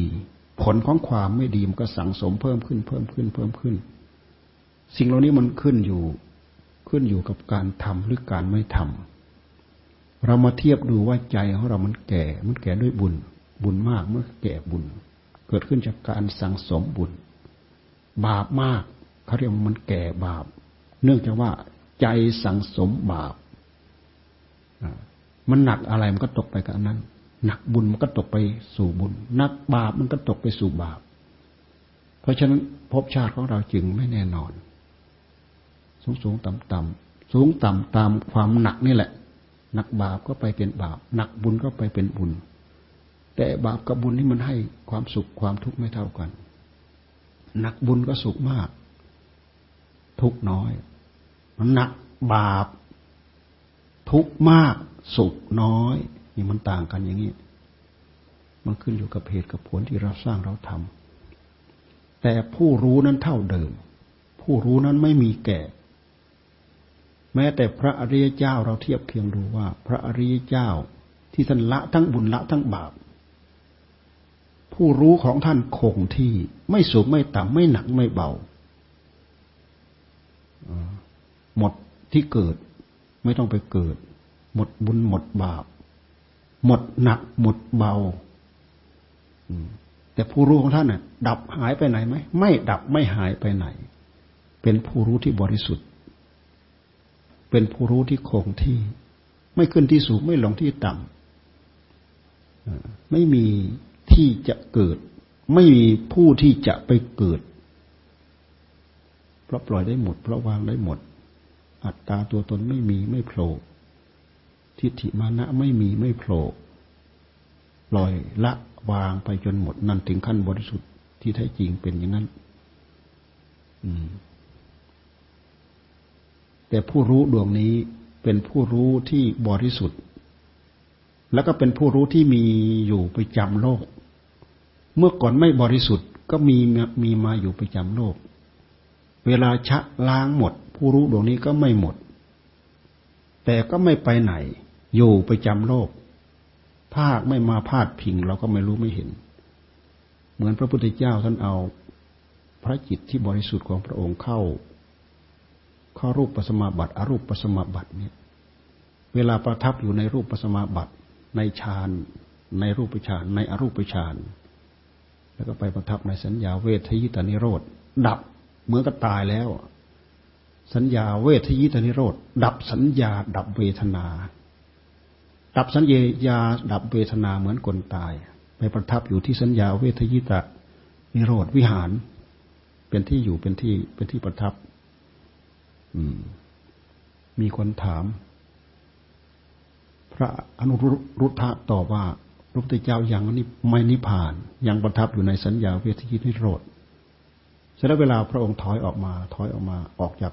ผลของความไม่ดีมันก็สั่งสมเพิ่มขึ้นเพิ่มขึ้นเพิ่มขึ้น สิ่งเหล่านี้มันขึ้นอยู่ ขึ้นอยู่กับการทำหรือการไม่ทำเรามาเทียบดูว่าใจของเรามันแก่ มันแก่ด้วยบุญ บุญมากเมื่อแก่บุญ เกิดขึ้นจากการสังสมบุญ บาปมากเขาเรียกว่ามันแก่บาป เนื่องจากว่าใจสังสมบาปมันหนักอะไรมันก็ตกไปกับนั้น หนักบุญมันก็ตกไปสู่บุญหนักบาปมันก็ตกไปสู่บาป เพราะฉะนั้นภพชาติของเราจึงไม่แน่นอน สูงสูงต่ำต่ำสูงต่ำตามความหนักนี่แหละ หนักบาปก็ไปเป็นบาป หนักบุญก็ไปเป็นบุญ แต่บาปกับบุญนี่มันให้ความสุขความทุกข์ไม่เท่ากัน หนักบุญก็สุขมาก ทุกน้อย มันหนักบาป ทุกมาก สุขน้อย นี่มันต่างกันอย่างนี้มันขึ้นอยู่กับเหตุกับผลที่เราสร้างเราทำแต่ผู้รู้นั้นเท่าเดิม ผู้รู้นั้นไม่มีแก่ แม้แต่พระอริยเจ้าเราเทียบเคียงดูว่า พระอริยเจ้าที่ท่านละทั้งบุญละทั้งบาป ผู้รู้ของท่านคงที่ไม่สูงไม่ต่ำไม่หนักไม่เบาหมดที่เกิด ไม่ต้องไปเกิด หมดบุญหมดบาป หมดหนัก หมดเบาแต่ผู้รู้ของท่านน่ะ ดับหายไปไหนไหมไม่ดับไม่หายไปไหน เป็นผู้รู้ที่บริสุทธิ์ เป็นผู้รู้ที่คงที่ ไม่ขึ้นที่สูงไม่ลงที่ต่ำไม่มีที่จะเกิด ไม่มีผู้ที่จะไปเกิด เพราะปล่อยได้หมด เพราะวางได้หมด อัตตาตัวตนไม่มีไม่โผล่ทิฏฐิมานะไม่มีไม่โผล่ปล่อยละวางไปจนหมดนั่นถึงขั้นบริสุทธิ์ที่แท้จริงเป็นอย่างนั้น แต่ผู้รู้ดวงนี้เป็นผู้รู้ที่บริสุทธิ์ แล้วก็เป็นผู้รู้ที่มีอยู่ไปจำโลก เมื่อก่อนไม่บริสุทธิ์ก็มีมีมาอยู่ประจำโลก เวลาชะล้างหมด ผู้รู้ดวงนี้ก็ไม่หมด แต่ก็ไม่ไปไหน อยู่ประจำโลกถ้าไม่มาพาดพิงเราก็ไม่รู้ไม่เห็น เหมือนพระพุทธเจ้าท่านเอา พระจิตที่บริสุทธิ์ของพระองค์เข้า ข้ารูปปัสมาบัติอรูปปัสมาบัติเนี่ย เวลาประทับอยู่ในรูปปัสมาบัติในฌานในรูปฌานในอรูปฌานแล้วก็ไปประทับในสัญญาเวทยิตานิโรธดับเหมือนกับตายแล้ว สัญญาเวทยิตานิโรธดับสัญญา ดับเวทนา ดับสัญญาดับเวทนาเหมือนคนตาย ไปประทับอยู่ที่สัญญาเวทยิตานิโรธวิหาร เป็นที่อยู่เป็นที่เป็นที่ประทับ มีคนถาม พระอนุรุทธะตอบว่าพระพุทธเจ้ายังนี่ไม่นิพพาน ยังประทับอยู่ในสัญญาเวทีนิโรธเสร็จแล้วเวลาพระองค์ถอยออกมา ถอยออกมาออกจาก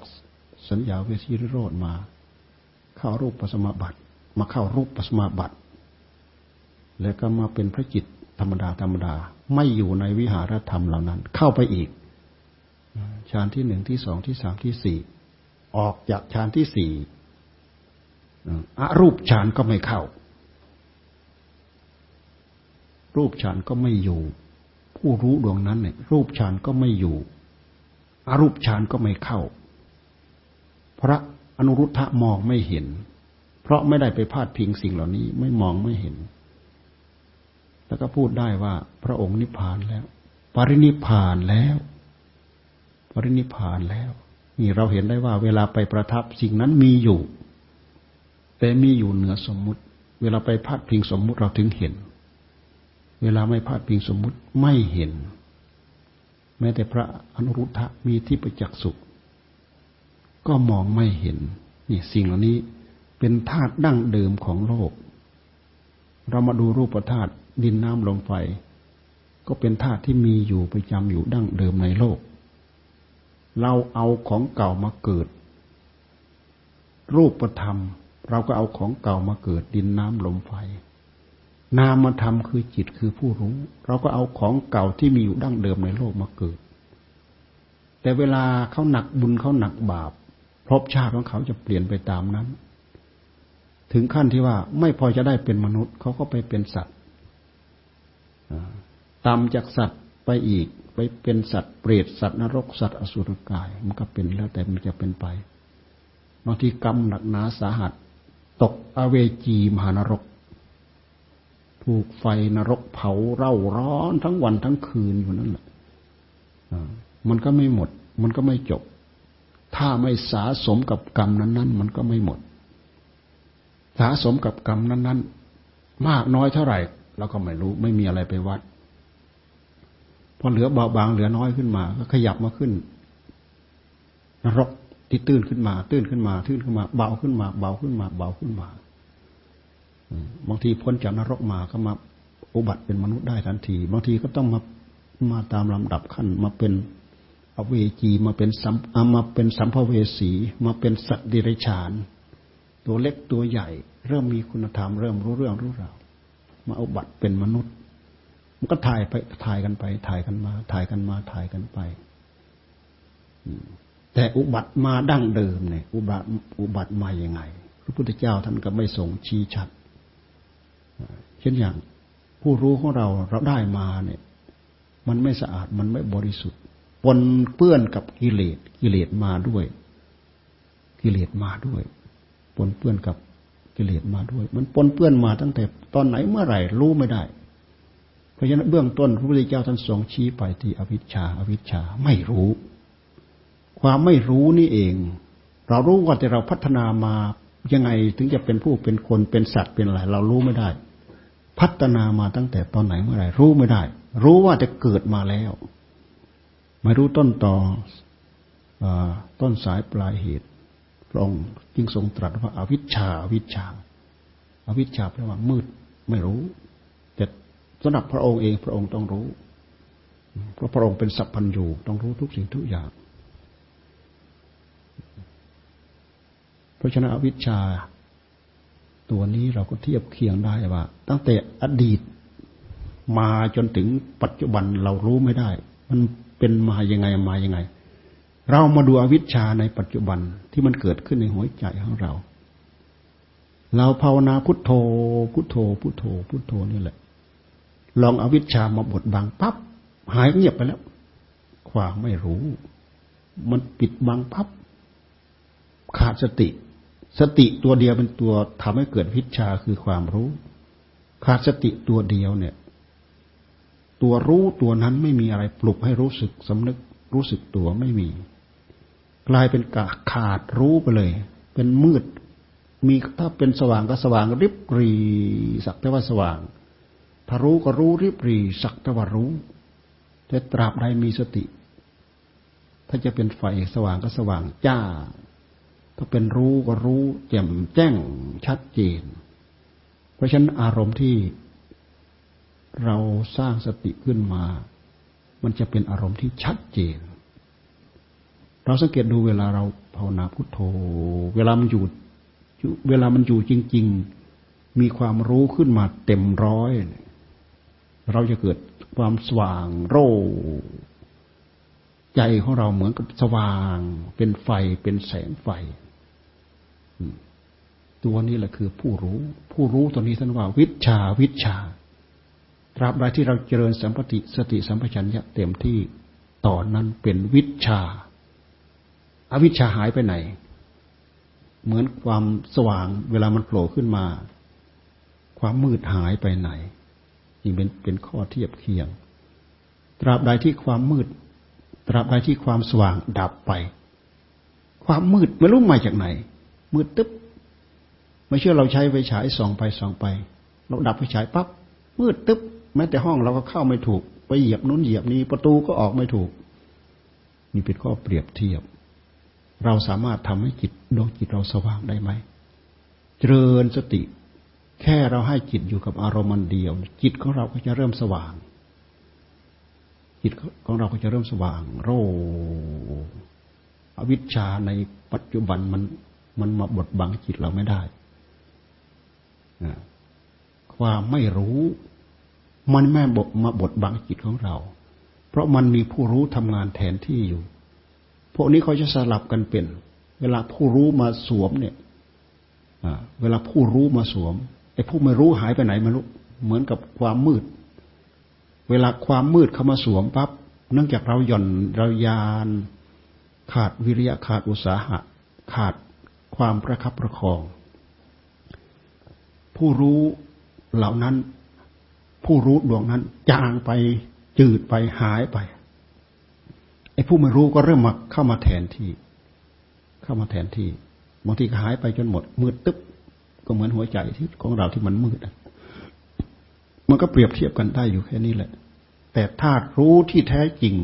สัญญาเวทีนิโรธมา เข้ารูปปัสมาบัติมาเข้ารูปปัสมาบัติแล้วก็มาเป็นพระจิตธรรมดาธรรมดา ไม่อยู่ในวิหารธรรมเหล่านั้น เข้าไปอีก ฌานที่หนึ่งที่สองที่สามที่สี่ ออกจากฌานที่สี่อรูปฌานก็ไม่เข้า รูปฌานก็ไม่อยู่ ผู้รู้ดวงนั้นเนี่ย รูปฌานก็ไม่อยู่อรูปฌานก็ไม่เข้า พระอนุรุทธะมองไม่เห็น เพราะไม่ได้ไปพาดพิงสิ่งเหล่านี้ไม่มองไม่เห็น แล้วก็พูดได้ว่า พระองค์นิพพานแล้ว ปรินิพพานแล้ว ปรินิพพานแล้ว นี่เราเห็นได้ว่า เวลาไปประทับสิ่งนั้นมีอยู่ แต่มีอยู่เหนือสมมุติ เวลาไปพาดพิงสมมุติเราถึงเห็น เวลาไม่พาดพิงสมมุติไม่เห็น แม้แต่พระอนุรุทธะมีที่ประจักษ์สุข ก็มองไม่เห็นนี่สิ่งเหล่านี้เป็นธาตุดั้งเดิมของโลก เรามาดูรูปธาตุดินน้ำลมไฟก็เป็นธาตุที่มีอยู่ประจำอยู่ดั้งเดิมในโลก เราเอาของเก่ามาเกิด รูปธรรม เราก็เอาของเก่ามาเกิดดินน้ำลมไฟ นามธรรมคือจิตคือผู้รู้ เราก็เอาของเก่าที่มีอยู่ดั้งเดิมในโลกมาเกิด แต่เวลาเขาหนักบุญเขาหนักบาปภพชาติของเขาจะเปลี่ยนไปตามนั้น ถึงขั้นที่ว่าไม่พอจะได้เป็นมนุษย์เขาก็ไปเป็นสัตว์ตามจากสัตว์ไปอีก ไปเป็นสัตว์เปรตสัตว์นรกสัตว์อสุรกาย มันก็เป็นแล้วแต่มันจะเป็นไปบางทีกรรมหนักหนาสาหัส ตกอเวจีมหานรก ถูกไฟนรกเผาเร่าร้อนทั้งวันทั้งคืนอยู่นั่นแหละมันก็ไม่หมด มันก็ไม่จบ ถ้าไม่สาสมกับกรรมนั้น ๆ มันก็ไม่หมดสาสมกับกรรมนั้น ๆ มากน้อยเท่าไหร่เราก็ไม่รู้ ไม่มีอะไรไปวัด พอเหลือเบาบางเหลือน้อยขึ้นมา ก็ขยับมาขึ้น นรกที่ตื้นขึ้นมา ตื้นขึ้นมา ตื้นขึ้นมา เบาขึ้นมา เบาขึ้นมา เบาขึ้นมาบางทีพ้นจากนรกมาก็มาอุบัติเป็นมนุษย์ได้ทันที บางทีก็ต้องมามาตามลำดับขั้นมาเป็นอเวจีมาเป็นสัมมาเป็นสัมภเวสี มาเป็นสัตว์ดิเรกชาน ตัวเล็กตัวใหญ่ เริ่มมีคุณธรรม เริ่มรู้เรื่องรู้ราวมาอาบัตรเป็นมนุษย์ มันก็ถ่ายไปถ่ายกันไป ถ่ายกันมา ถ่ายกันมา ถ่ายกันไปแต่อุบัติมาดั้งเดิมเนี่ย อุบัติอุบัติมาอย่างไง พระพุทธเจ้าท่านก็ไม่ส่งชี้ชัดเช่นอย่างผู้รู้ของเราเราได้มาเนี่ย มันไม่สะอาดมันไม่บริสุทธิ์ปนเปื้อนกับกิเลสกิเลสมาด้วย กิเลสมาด้วยปนเปื้อนกับกิเลสมาด้วย มันปนเปื้อนมาตั้งแต่ตอนไหนเมื่อไหร่รู้ไม่ได้ เพราะฉะนั้นเบื้องต้นพระพุทธเจ้าท่านทรงชี้ไปที่อวิชชาอวิชชาไม่รู้ ความไม่รู้นี่เอง เรารู้ว่าแต่เราพัฒนามายังไงถึงจะเป็นผู้เป็นคนเป็นสัตว์เป็นอะไรเรารู้ไม่ได้ พัฒนามาตั้งแต่ตอนไหนเมื่อไหร่รู้ไม่ได้ รู้ว่าจะเกิดมาแล้วไม่รู้ต้นต่ออต้นสายปลายเหตุพระองค์จึงทรงตรัสว่าอาวิชชาอาวิชชาอาวิชชาแปลว่ามืดไม่รู้ สำหรับพระองค์เองพระองค์ต้องรู้ เพราะพระองค์เป็นสัพพัญญูต้องรู้ทุกสิ่งทุกอย่าง เพราะฉะนั้นอวิชชา ตัวนี้เราก็เทียบเคียงได้ว่า ตั้งแต่อดีตมาจนถึงปัจจุบันเรารู้ไม่ได้ มันเป็นมายังไงมายังไง เรามาดูอวิชชาในปัจจุบันที่มันเกิดขึ้นในหัวใจของเรา เราภาวนาพุทโธ พุทโธ พุทโธ พุทโธนี่แหละ ลองอวิชชามาบดบังปั๊บหายเงียบไปแล้ว ความไม่รู้ มันปิดบังปั๊บขาดสติ สติตัวเดียวเป็นตัวทำให้เกิดวิชาคือความรู้ ขาดสติตัวเดียวเนี่ย ตัวรู้ตัวนั้นไม่มีอะไรปลุกให้รู้สึกสำนึกรู้สึกตัวไม่มี กลายเป็นกาขาดรู้ไปเลย เป็นมืด มีถ้าเป็นสว่างก็สว่างริบรีสักแต่ว่าสว่าง ถ้ารู้ก็รู้ริบรีสักแต่ว่ารู้ แต่ตราบใดมีสติ ถ้าจะเป็นไฟสว่างก็สว่างจ้า ถ้าเป็นรู้ก็รู้แจ่มแจ้งชัดเจน เพราะฉะนั้นอารมณ์ที่เราสร้างสติขึ้นมา มันจะเป็นอารมณ์ที่ชัดเจน เราสังเกตดูเวลาเราภาวนาพุทโธ เวลามันอยู่ เวลามันอยู่จริง ๆ มีความรู้ขึ้นมาเต็มร้อยเเราจะเกิดความสว่างโร่ใจของเราเหมือนกับสว่าง เป็นไฟเป็นแสงไฟ ตัวนี้แหละคือผู้รู้ ผู้รู้ตัวนี้ท่านว่า วิชาวิชา ตราบใดที่เราเจริญสัมปติสติสัมปชัญญะเต็มที่ต่อนนั้นเป็นวิชาอาวิชาหายไปไหน เหมือนความสว่างเวลามันโผล่ขึ้นมา ความมืดหายไปไหน นี่เป็นเป็นข้อเทียบเคียง ตราบใดที่ความมืด ตราบใดที่ความสว่างดับไป ความมืดไม่รู้มาจากไหน มืดตึ๊บไม่เชื่อเราใช้ไฟฉายส่องไปส่องไป เราดับไฟฉายปั๊บมืดตึ๊บแม้แต่ห้องเราก็เข้าไม่ถูก ไปเหยียบนู้นเหยียบนี้ประตูก็ออกไม่ถูกนี่เป็นข้อเปรียบเทียบ เราสามารถทำให้จิตดวงจิตเราสว่างได้ไหม เจริญสติ แค่เราให้จิตอยู่กับอารมณ์มันเดียว จิตของเราก็จะเริ่มสว่าง จิตของเราก็จะเริ่มสว่าง โรอวิชชาในปัจจุบันมันมันมาบดบังจิตเราไม่ได้ความไม่รู้ มันแม่บกมาบดบังจิตของเรา เพราะมันมีผู้รู้ทำงานแทนที่อยู่ พวกนี้เขาจะสลับกันเป็น เวลาผู้รู้มาสวมเนี่ยเวลาผู้รู้มาสวม ไอ้ผู้ไม่รู้หายไปไหนไม่รู้เหมือนกับความมืด เวลาความมืดเข้ามาสวมปั๊บเนื่องจากเราหย่อนเรายาน ขาดวิริยะขาดอุตสาหะ ขาดความประคับประคอง ผู้รู้เหล่านั้น ผู้รู้ดวงนั้น จางไปจืดไปหายไปไอ้ผู้ไม่รู้ก็เริ่มมาเข้ามาแทนที่ เข้ามาแทนที่บางทีก็หายไปจนหมดมืดตึ๊บ ก็เหมือนหัวใจที่ของเราที่มันมืดมันก็เปรียบเทียบกันได้อยู่แค่นี้แหละ แต่ธาตุรู้ที่แท้จริง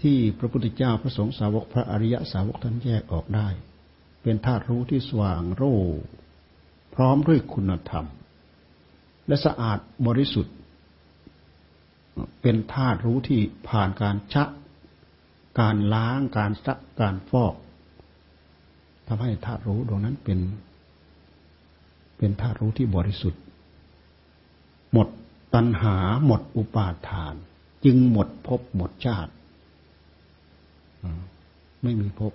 ที่พระพุทธเจ้าพระสงฆ์สาวกพระอริยสาวกท่านแยกออกได้ เป็นธาตุรู้ที่สว่างโรพร้อมด้วยคุณธรรม และสะอาดบริสุทธิ์ เป็นธาตุรู้ที่ผ่านการชักการล้างการซักการฟอก ทำให้ธาตุรู้ดวงนั้นเป็น เป็นธาตุรู้ที่บริสุทธิ์ หมดตัณหาหมดอุปาทาน จึงหมดภพหมดชาติ ไม่มีภพ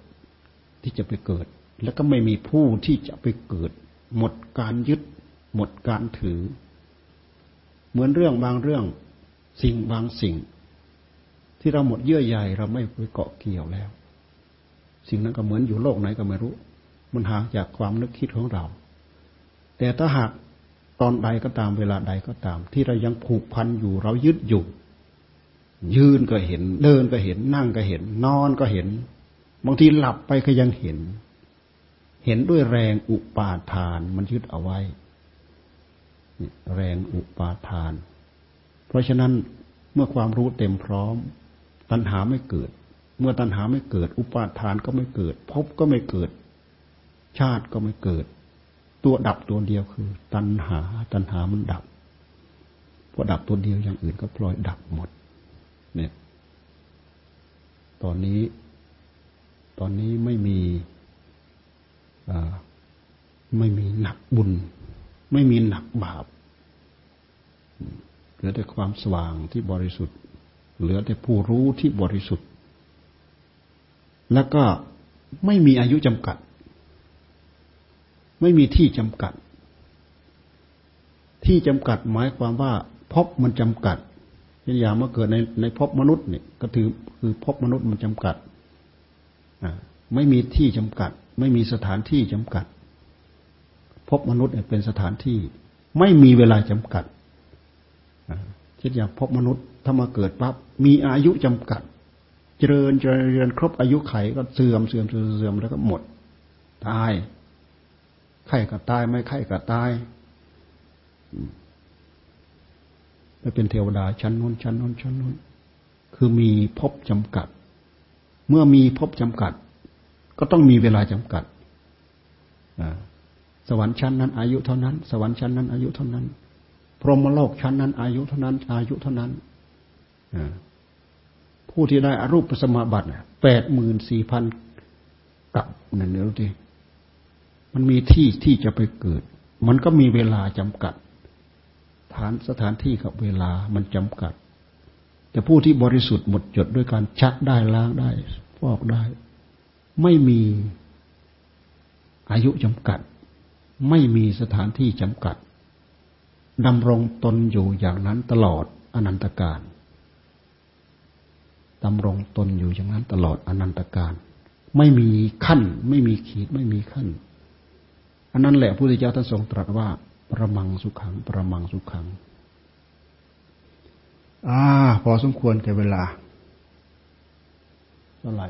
ที่จะไปเกิด แล้วก็ไม่มีผู้ที่จะไปเกิด หมดการยึด หมดการถือ เหมือนเรื่องบางเรื่อง สิ่งบางสิ่ง ที่เราหมดเยื่อใยเราไม่ไปเกาะเกี่ยวแล้ว สิ่งนั้นก็เหมือนอยู่โลกไหนก็ไม่รู้ มันห่างจากความนึกคิดของเรา แต่ถ้าหากตอนใดก็ตามเวลาใดก็ตาม ที่เรายังผูกพันอยู่เรายึดอยู่ ยืนก็เห็น เดินก็เห็น นั่งก็เห็น นอนก็เห็น บางทีหลับไปก็ยังเห็น เห็นด้วยแรงอุปาทาน มันยึดเอาไว้แรงอุปาทาน เพราะฉะนั้นเมื่อความรู้เต็มพร้อม ตัณหาไม่เกิด เมื่อตัณหาไม่เกิด อุปาทานก็ไม่เกิดภพก็ไม่เกิด ชาติก็ไม่เกิด ตัวดับตัวเดียวคือ ตัณหา ตัณหามันดับพอดับตัวเดียวอย่างอื่นก็ปล่อยดับหมด เนี่ย ตอนนี้ ตอนนี้ไม่มีไม่มีหนักบุญ ไม่มีหนักบาปเหลือแต่ความสว่างที่บริสุทธิ์ เหลือแต่ผู้รู้ที่บริสุทธิ์ แล้วก็ไม่มีอายุจำกัด ไม่มีที่จำกัด ที่จำกัดหมายความว่าพบมันจำกัดเช่นอย่างเมื่อเกิดในในพบมนุษย์เนี่ยก็ถือคือพบมนุษย์มันจำกัดไม่มีที่จำกัด ไม่มีสถานที่จำกัด พบมนุษย์เนี่ยเป็นสถานที่ ไม่มีเวลาจำกัดเช่นอย่างพบมนุษย์ถ้ามาเกิดปั๊บมีอายุจำกัด เจริญเจริญครบอายุไขก็เสื่อมเสื่อมเสื่อมแล้วก็หมด ตาย ไข้ก็ตายไม่ไข้ก็ตายไปเป็นเทวดาชั้นนู้นชั้นนู้นชั้นนู้นคือมีภพจำกัด เมื่อมีภพจำกัด ก็ต้องมีเวลาจำกัดสวรรค์ชั้นนั้น อายุเท่านั้น สวรรค์ชั้นนั้นอายุเท่านั้น พรหมโลกชั้นนั้น อายุเท่านั้น อายุเท่านั้น ผู้ที่ได้อรูปสมาบัติแปดหมื่นสี่พันกับนั่นเดี๋ยวทีมันมีที่ที่จะไปเกิด มันก็มีเวลาจำกัด ฐานสถานที่กับเวลามันจำกัด แต่ผู้ที่บริสุทธิ์หมดจดด้วยการชักได้ล้างได้ฟอกได้ ไม่มีอายุจำกัด ไม่มีสถานที่จำกัดดำรงตนอยู่อย่างนั้นตลอดอนันตการ ดำรงตนอยู่อย่างนั้นตลอดอนันตการ ไม่มีขั้น ไม่มีขีดไม่มีขั้น อันนั้นแหละพระพุทธเจ้าท่านทรงตรัสว่า ประมังสุขัง ประมังสุขัง อ่า พอสมควรแก่เวลาเท่าไหร่